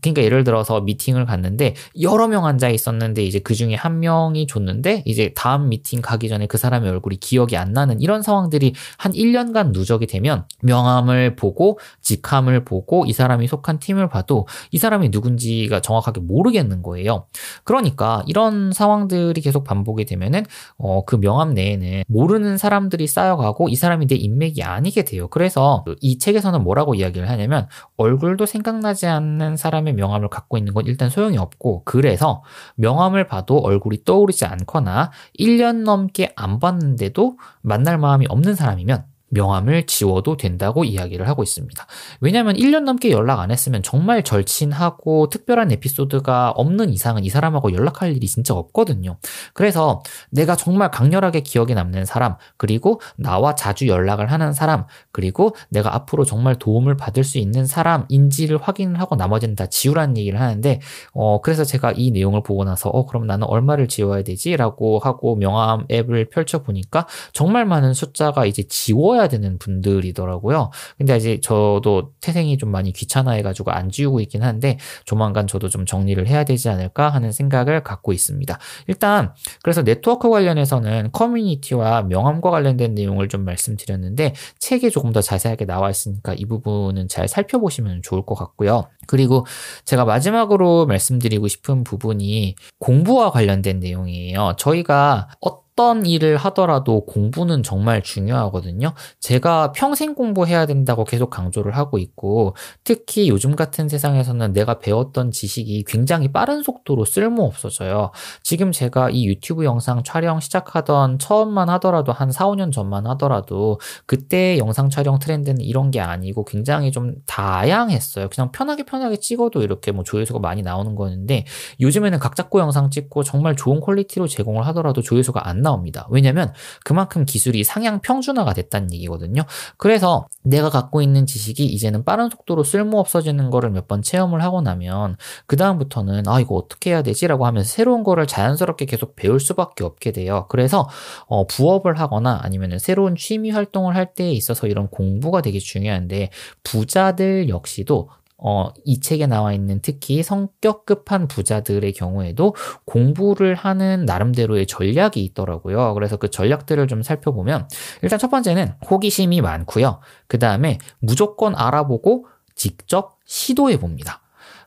그러니까 예를 들어서 미팅을 갔는데 여러 명 앉아 있었는데 이제 그 중에 한 명이 줬는데 이제 다음 미팅 가기 전에 그 사람의 얼굴이 기억이 안 나는 이런 상황들이 한 1년간 누적이 되면 명함을 보고 직함을 보고 이 사람이 속한 팀을 봐도 이 사람이 누군지가 정확하게 모르겠는 거예요. 그러니까 이런 상황들이 계속 반복이 되면은 어, 그 명함 내에는 모르는 사람들이 쌓여가고 이 사람이 내 인맥이 아니게 돼요. 그래서 이 책에서는 뭐라고 이야기를 하냐면 얼굴도 생각나지 않는 사람의 명함을 갖고 있는 건 일단 소용이 없고 그래서 명함을 봐도 얼굴이 떠오르지 않거나 1년 넘게 안 봤는데도 만날 마음이 없는 사람이면 명함을 지워도 된다고 이야기를 하고 있습니다. 왜냐하면 1년 넘게 연락 안 했으면 정말 절친하고 특별한 에피소드가 없는 이상은 이 사람하고 연락할 일이 진짜 없거든요. 그래서 내가 정말 강렬하게 기억에 남는 사람, 그리고 나와 자주 연락을 하는 사람, 그리고 내가 앞으로 정말 도움을 받을 수 있는 사람인지를 확인을 하고 나머지는 다 지우라는 얘기를 하는데, 어, 그래서 제가 이 내용을 보고 나서, 어, 그럼 나는 얼마를 지워야 되지? 라고 하고 명함 앱을 펼쳐보니까 정말 많은 숫자가 이제 지워야 지워야 되는 분들이더라고요. 근데 이제 저도 태생이 좀 많이 귀찮아해가지고 안 지우고 있긴 한데 조만간 저도 좀 정리를 해야 되지 않을까 하는 생각을 갖고 있습니다. 일단 그래서 네트워크 관련해서는 커뮤니티와 명함과 관련된 내용을 좀 말씀드렸는데 책에 조금 더 자세하게 나와 있으니까 이 부분은 잘 살펴보시면 좋을 것 같고요. 그리고 제가 마지막으로 말씀드리고 싶은 부분이 공부와 관련된 내용이에요. 저희가 어떤 일을 하더라도 공부는 정말 중요하거든요. 제가 평생 공부해야 된다고 계속 강조를 하고 있고, 특히 요즘 같은 세상에서는 내가 배웠던 지식이 굉장히 빠른 속도로 쓸모 없어져요. 지금 제가 이 유튜브 영상 촬영 시작하던 처음만 하더라도 한 4, 5년 전만 하더라도 그때 영상 촬영 트렌드는 이런 게 아니고 굉장히 좀 다양했어요. 그냥 편하게 편하게 찍어도 이렇게 뭐 조회수가 많이 나오는 거였는데 요즘에는 각 잡고 영상 찍고 정말 좋은 퀄리티로 제공을 하더라도 조회수가 안 나옵니다. 왜냐면 그만큼 기술이 상향 평준화가 됐다는 얘기거든요. 그래서 내가 갖고 있는 지식이 이제는 빠른 속도로 쓸모 없어지는 거를 몇 번 체험을 하고 나면 그 다음부터는 아, 이거 어떻게 해야 되지라고 하면서 새로운 거를 자연스럽게 계속 배울 수밖에 없게 돼요. 그래서 어, 부업을 하거나 아니면 새로운 취미 활동을 할 때에 있어서 이런 공부가 되게 중요한데 부자들 역시도 어, 이 책에 나와 있는 특히 성격 급한 부자들의 경우에도 공부를 하는 나름대로의 전략이 있더라고요. 그래서 그 전략들을 좀 살펴보면 일단 첫 번째는 호기심이 많고요. 그 다음에 무조건 알아보고 직접 시도해 봅니다.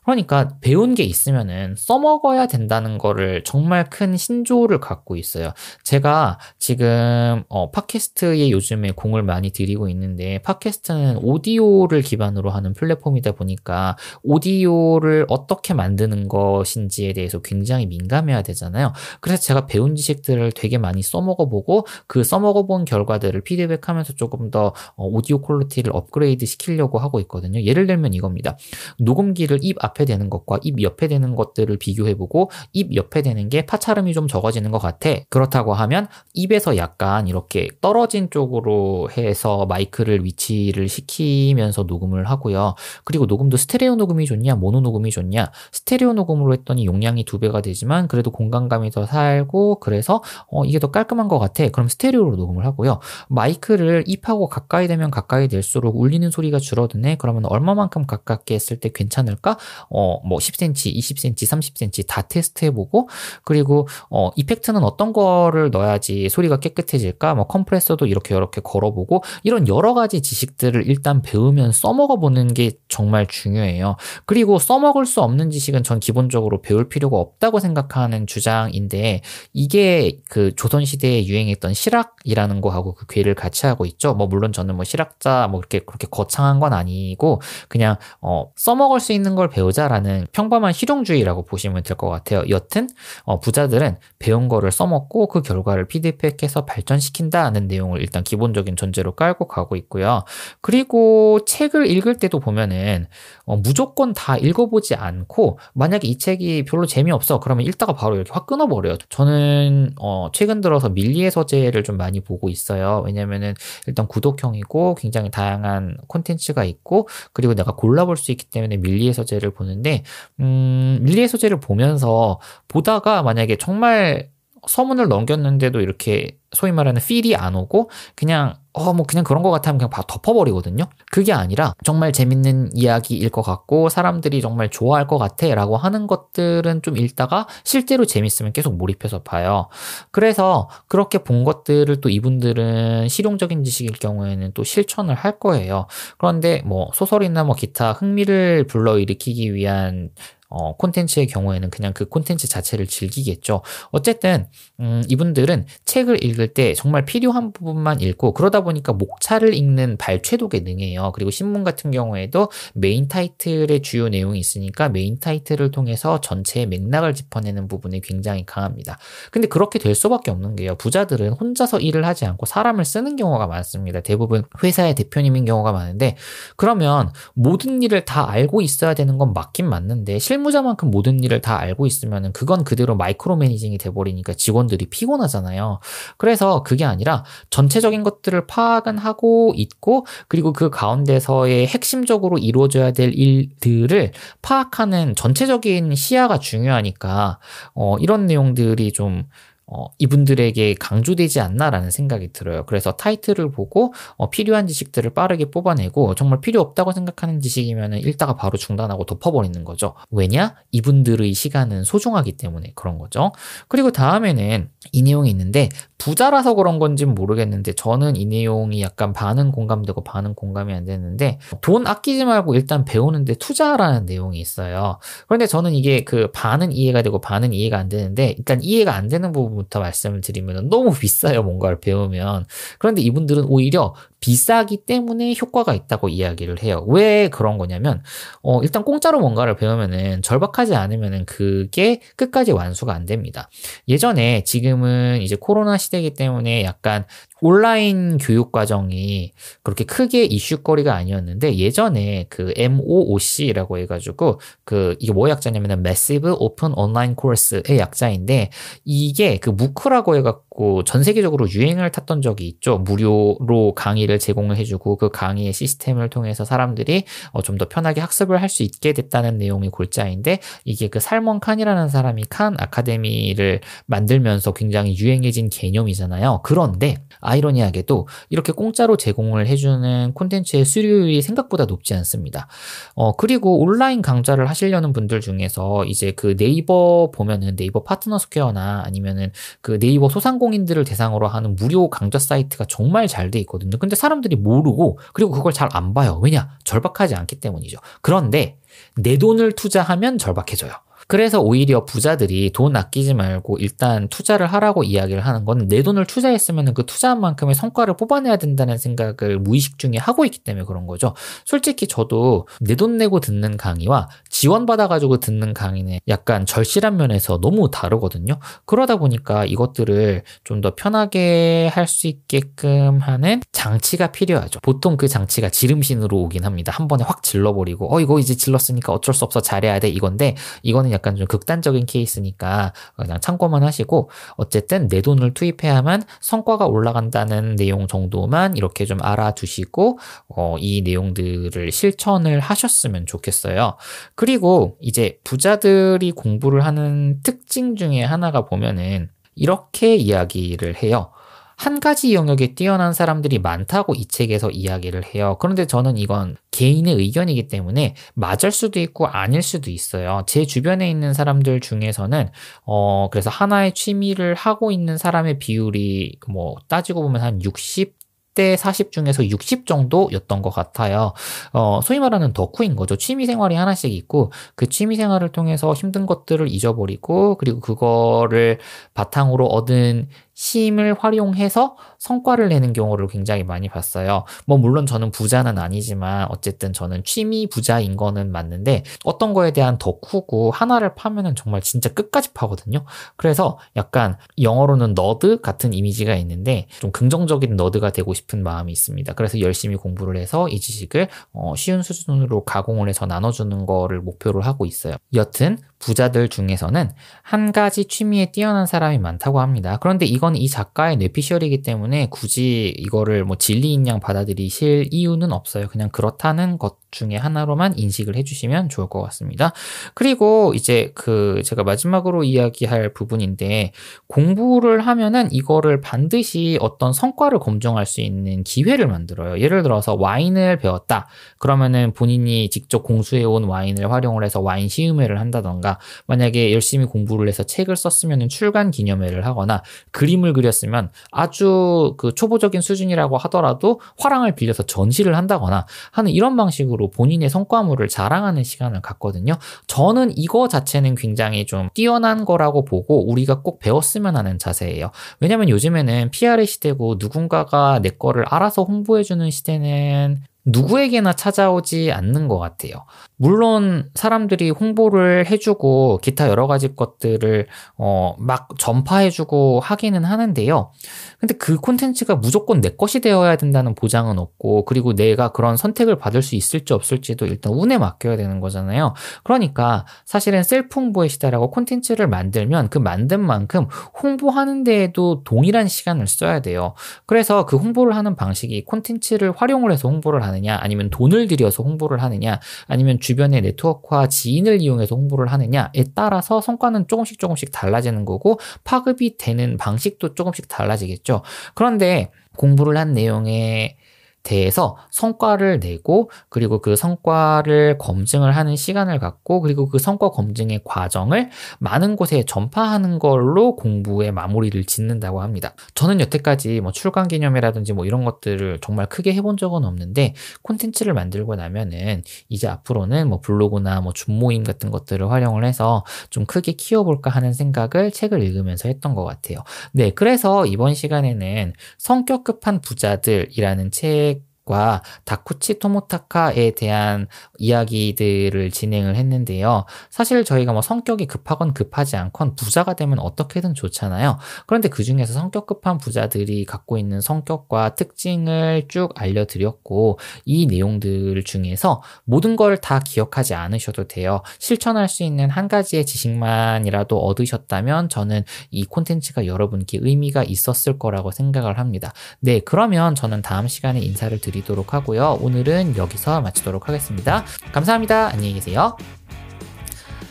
그러니까 배운 게 있으면은 써먹어야 된다는 거를 정말 큰 신조를 갖고 있어요. 제가 지금 어, 팟캐스트에 요즘에 공을 많이 들이고 있는데 팟캐스트는 오디오를 기반으로 하는 플랫폼이다 보니까 오디오를 어떻게 만드는 것인지에 대해서 굉장히 민감해야 되잖아요. 그래서 제가 배운 지식들을 되게 많이 써먹어보고 그 써먹어본 결과들을 피드백하면서 조금 더 어, 오디오 quality를 업그레이드 시키려고 하고 있거든요. 예를 들면 이겁니다. 녹음기를 입 앞에 앞에 대는 것과 입 옆에 대는 것들을 비교해보고 입 옆에 대는 게 파찰음이 좀 적어지는 것 같아. 그렇다고 하면 입에서 약간 이렇게 떨어진 쪽으로 해서 마이크를 위치를 시키면서 녹음을 하고요. 그리고 녹음도 스테레오 녹음이 좋냐, 모노 녹음이 좋냐. 스테레오 녹음으로 했더니 용량이 두 배가 되지만 그래도 공간감이 더 살고 그래서 어, 이게 더 깔끔한 것 같아. 그럼 스테레오로 녹음을 하고요. 마이크를 입하고 가까이 되면 가까이 될수록 울리는 소리가 줄어드네. 그러면 얼마만큼 가깝게 했을 때 괜찮을까? 어, 뭐 10cm, 20cm, 30cm 다 테스트해보고 그리고 어, 이펙트는 어떤 거를 넣어야지 소리가 깨끗해질까? 뭐 컴프레서도 이렇게 이렇게 걸어보고 이런 여러 가지 지식들을 일단 배우면 써먹어보는 게 정말 중요해요. 그리고 써먹을 수 없는 지식은 전 기본적으로 배울 필요가 없다고 생각하는 주장인데 이게 그 조선시대에 유행했던 실학이라는 거하고 그 괴를 같이 하고 있죠. 뭐 물론 저는 뭐 실학자 뭐 그렇게 그렇게 거창한 건 아니고 그냥 어, 써먹을 수 있는 걸 배우 자 부자라는 평범한 실용주의라고 보시면 될 것 같아요. 여튼 어, 부자들은 배운 거를 써먹고 그 결과를 피드백해서 발전시킨다는 내용을 일단 기본적인 전제로 깔고 가고 있고요. 그리고 책을 읽을 때도 보면은 어, 무조건 다 읽어보지 않고 만약에 이 책이 별로 재미없어 그러면 읽다가 바로 이렇게 확 끊어버려요. 저는 어, 최근 들어서 밀리의 서재를 좀 많이 보고 있어요. 왜냐면은 일단 구독형이고 굉장히 다양한 콘텐츠가 있고 그리고 내가 골라볼 수 있기 때문에 밀리의 서재를 보는 보는데 음, 밀리의 소재를 보면서 보다가 만약에 정말 서문을 넘겼는데도 이렇게 소위 말하는 필이 안 오고 그냥 어, 뭐 그냥 그런 것 같으면 그냥 바 덮어버리거든요. 그게 아니라 정말 재밌는 이야기일 것 같고 사람들이 정말 좋아할 것 같아 라고 하는 것들은 좀 읽다가 실제로 재밌으면 계속 몰입해서 봐요. 그래서 그렇게 본 것들을 또 이분들은 실용적인 지식일 경우에는 또 실천을 할 거예요. 그런데 뭐 소설이나 뭐 기타 흥미를 불러일으키기 위한 어, 콘텐츠의 경우에는 그냥 그 콘텐츠 자체를 즐기겠죠. 어쨌든, 음, 이분들은 책을 읽을 때 정말 필요한 부분만 읽고, 그러다 보니까 목차를 읽는 발췌독에 능해요. 그리고 신문 같은 경우에도 메인 타이틀의 주요 내용이 있으니까 메인 타이틀을 통해서 전체의 맥락을 짚어내는 부분이 굉장히 강합니다. 근데 그렇게 될 수밖에 없는 게요. 부자들은 혼자서 일을 하지 않고 사람을 쓰는 경우가 많습니다. 대부분 회사의 대표님인 경우가 많은데, 그러면 모든 일을 다 알고 있어야 되는 건 맞긴 맞는데, 실 실무자만큼 모든 일을 다 알고 있으면 그건 그대로 마이크로 매니징이 돼버리니까 직원들이 피곤하잖아요. 그래서 그게 아니라 전체적인 것들을 파악은 하고 있고 그리고 그 가운데서의 핵심적으로 이루어져야 될 일들을 파악하는 전체적인 시야가 중요하니까 어, 이런 내용들이 좀 어, 이분들에게 강조되지 않나라는 생각이 들어요. 그래서 타이틀을 보고 어, 필요한 지식들을 빠르게 뽑아내고 정말 필요 없다고 생각하는 지식이면 읽다가 바로 중단하고 덮어버리는 거죠. 왜냐? 이분들의 시간은 소중하기 때문에 그런 거죠. 그리고 다음에는 이 내용이 있는데 부자라서 그런 건지는 모르겠는데 저는 이 내용이 약간 반은 공감되고 반은 공감이 안 되는데 돈 아끼지 말고 일단 배우는데 투자라는 내용이 있어요. 그런데 저는 이게 그 반은 이해가 되고 반은 이해가 안 되는데 일단 이해가 안 되는 부분 부터 말씀을 드리면 너무 비싸요 뭔가를 배우면. 그런데 이분들은 오히려 비싸기 때문에 효과가 있다고 이야기를 해요. 왜 그런 거냐면, 어, 일단 공짜로 뭔가를 배우면은 절박하지 않으면은 그게 끝까지 완수가 안 됩니다. 예전에 지금은 이제 코로나 시대이기 때문에 약간 온라인 교육 과정이 그렇게 크게 이슈거리가 아니었는데 예전에 그 MOOC라고 해가지고 그 이게 뭐 약자냐면은 Massive Open Online Course의 약자인데 이게 그 MOOC라고 해갖고 전 세계적으로 유행을 탔던 적이 있죠. 무료로 강의를 제공을 해주고 그 강의의 시스템을 통해서 사람들이 어 좀 더 편하게 학습을 할 수 있게 됐다는 내용이 골자인데 이게 그 살만 칸이라는 사람이 칸 아카데미를 만들면서 굉장히 유행해진 개념이잖아요. 그런데 아이러니하게도 이렇게 공짜로 제공을 해주는 콘텐츠의 수료율이 생각보다 높지 않습니다. 어, 그리고 온라인 강좌를 하시려는 분들 중에서 이제 그 네이버 보면은 네이버 파트너 스퀘어나 아니면은 그 네이버 소상공인들을 대상으로 하는 무료 강좌 사이트가 정말 잘 돼 있거든요. 근데 사람들이 모르고 그리고 그걸 잘 안 봐요. 왜냐? 절박하지 않기 때문이죠. 그런데 내 돈을 투자하면 절박해져요. 그래서 오히려 부자들이 돈 아끼지 말고 일단 투자를 하라고 이야기를 하는 건 내 돈을 투자했으면 그 투자한 만큼의 성과를 뽑아내야 된다는 생각을 무의식 중에 하고 있기 때문에 그런 거죠. 솔직히 저도 내 돈 내고 듣는 강의와 지원받아가지고 듣는 강의는 약간 절실한 면에서 너무 다르거든요. 그러다 보니까 이것들을 좀 더 편하게 할 수 있게끔 하는 장치가 필요하죠. 보통 그 장치가 지름신으로 오긴 합니다. 한 번에 확 질러버리고, 어, 이거 이제 질렀으니까 어쩔 수 없어 잘해야 돼. 이건데, 이거는 약간 좀 극단적인 케이스니까 그냥 참고만 하시고 어쨌든 내 돈을 투입해야만 성과가 올라간다는 내용 정도만 이렇게 좀 알아두시고 어, 이 내용들을 실천을 하셨으면 좋겠어요. 그리고 이제 부자들이 공부를 하는 특징 중에 하나가 보면은 이렇게 이야기를 해요. 한 가지 영역에 뛰어난 사람들이 많다고 이 책에서 이야기를 해요. 그런데 저는 이건 개인의 의견이기 때문에 맞을 수도 있고 아닐 수도 있어요. 제 주변에 있는 사람들 중에서는 어 그래서 하나의 취미를 하고 있는 사람의 비율이 뭐 따지고 보면 한 60, 10대 40 중에서 60 정도였던 것 같아요. 어, 소위 말하는 덕후인 거죠. 취미 생활이 하나씩 있고 그 취미 생활을 통해서 힘든 것들을 잊어버리고 그리고 그거를 바탕으로 얻은 힘을 활용해서 성과를 내는 경우를 굉장히 많이 봤어요. 뭐 물론 저는 부자는 아니지만 어쨌든 저는 취미 부자인 거는 맞는데 어떤 거에 대한 덕후고 하나를 파면은 정말 진짜 끝까지 파거든요. 그래서 약간 영어로는 너드 같은 이미지가 있는데 좀 긍정적인 너드가 되고 싶은 마음이 있습니다. 그래서 열심히 공부를 해서 이 지식을 어 쉬운 수준으로 가공을 해서 나눠주는 거를 목표로 하고 있어요. 여튼 부자들 중에서는 한 가지 취미에 뛰어난 사람이 많다고 합니다. 그런데 이건 이 작가의 뇌피셜이기 때문에 굳이 이거를 뭐 진리인 양 받아들이실 이유는 없어요. 그냥 그렇다는 것 중에 하나로만 인식을 해주시면 좋을 것 같습니다. 그리고 이제 그 제가 마지막으로 이야기할 부분인데 공부를 하면은 이거를 반드시 어떤 성과를 검증할 수 있는 기회를 만들어요. 예를 들어서 와인을 배웠다. 그러면은 본인이 직접 공수해온 와인을 활용을 해서 와인 시음회를 한다던가 만약에 열심히 공부를 해서 책을 썼으면 출간 기념회를 하거나 그림을 그렸으면 아주 그 초보적인 수준이라고 하더라도 화랑을 빌려서 전시를 한다거나 하는 이런 방식으로 본인의 성과물을 자랑하는 시간을 갖거든요. 저는 이거 자체는 굉장히 좀 뛰어난 거라고 보고 우리가 꼭 배웠으면 하는 자세예요. 왜냐면 요즘에는 PR의 시대고 누군가가 내 거를 알아서 홍보해주는 시대는 누구에게나 찾아오지 않는 것 같아요. 물론 사람들이 홍보를 해주고 기타 여러 가지 것들을 어, 막 전파해주고 하기는 하는데요. 근데 그 콘텐츠가 무조건 내 것이 되어야 된다는 보장은 없고 그리고 내가 그런 선택을 받을 수 있을지 없을지도 일단 운에 맡겨야 되는 거잖아요. 그러니까 사실은 셀프 홍보의 시대라고 콘텐츠를 만들면 그 만든 만큼 홍보하는 데에도 동일한 시간을 써야 돼요. 그래서 그 홍보를 하는 방식이 콘텐츠를 활용을 해서 홍보를 하 느냐 아니면 돈을 들여서 홍보를 하느냐 아니면 주변의 네트워크와 지인을 이용해서 홍보를 하느냐에 따라서 성과는 조금씩 조금씩 달라지는 거고 파급이 되는 방식도 조금씩 달라지겠죠. 그런데 공부를 한 내용에 대해서 성과를 내고 그리고 그 성과를 검증을 하는 시간을 갖고 그리고 그 성과 검증의 과정을 많은 곳에 전파하는 걸로 공부의 마무리를 짓는다고 합니다. 저는 여태까지 뭐 출간 기념이라든지 뭐 이런 것들을 정말 크게 해본 적은 없는데 콘텐츠를 만들고 나면은 이제 앞으로는 뭐 블로그나 뭐 줌모임 같은 것들을 활용을 해서 좀 크게 키워볼까 하는 생각을 책을 읽으면서 했던 것 같아요. 네, 그래서 이번 시간에는 성격 급한 부자들이라는 책 과 다쿠치 토모타카에 대한 이야기들을 진행을 했는데요. 사실 저희가 뭐 성격이 급하건 급하지 않건 부자가 되면 어떻게든 좋잖아요. 그런데 그 중에서 성격 급한 부자들이 갖고 있는 성격과 특징을 쭉 알려드렸고 이 내용들 중에서 모든 걸 다 기억하지 않으셔도 돼요. 실천할 수 있는 한 가지의 지식만이라도 얻으셨다면 저는 이 콘텐츠가 여러분께 의미가 있었을 거라고 생각을 합니다. 네, 그러면 저는 다음 시간에 인사를 드리 드리도록 하고요. 오늘은 여기서 마치도록 하겠습니다. 감사합니다. 안녕히 계세요.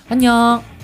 안녕.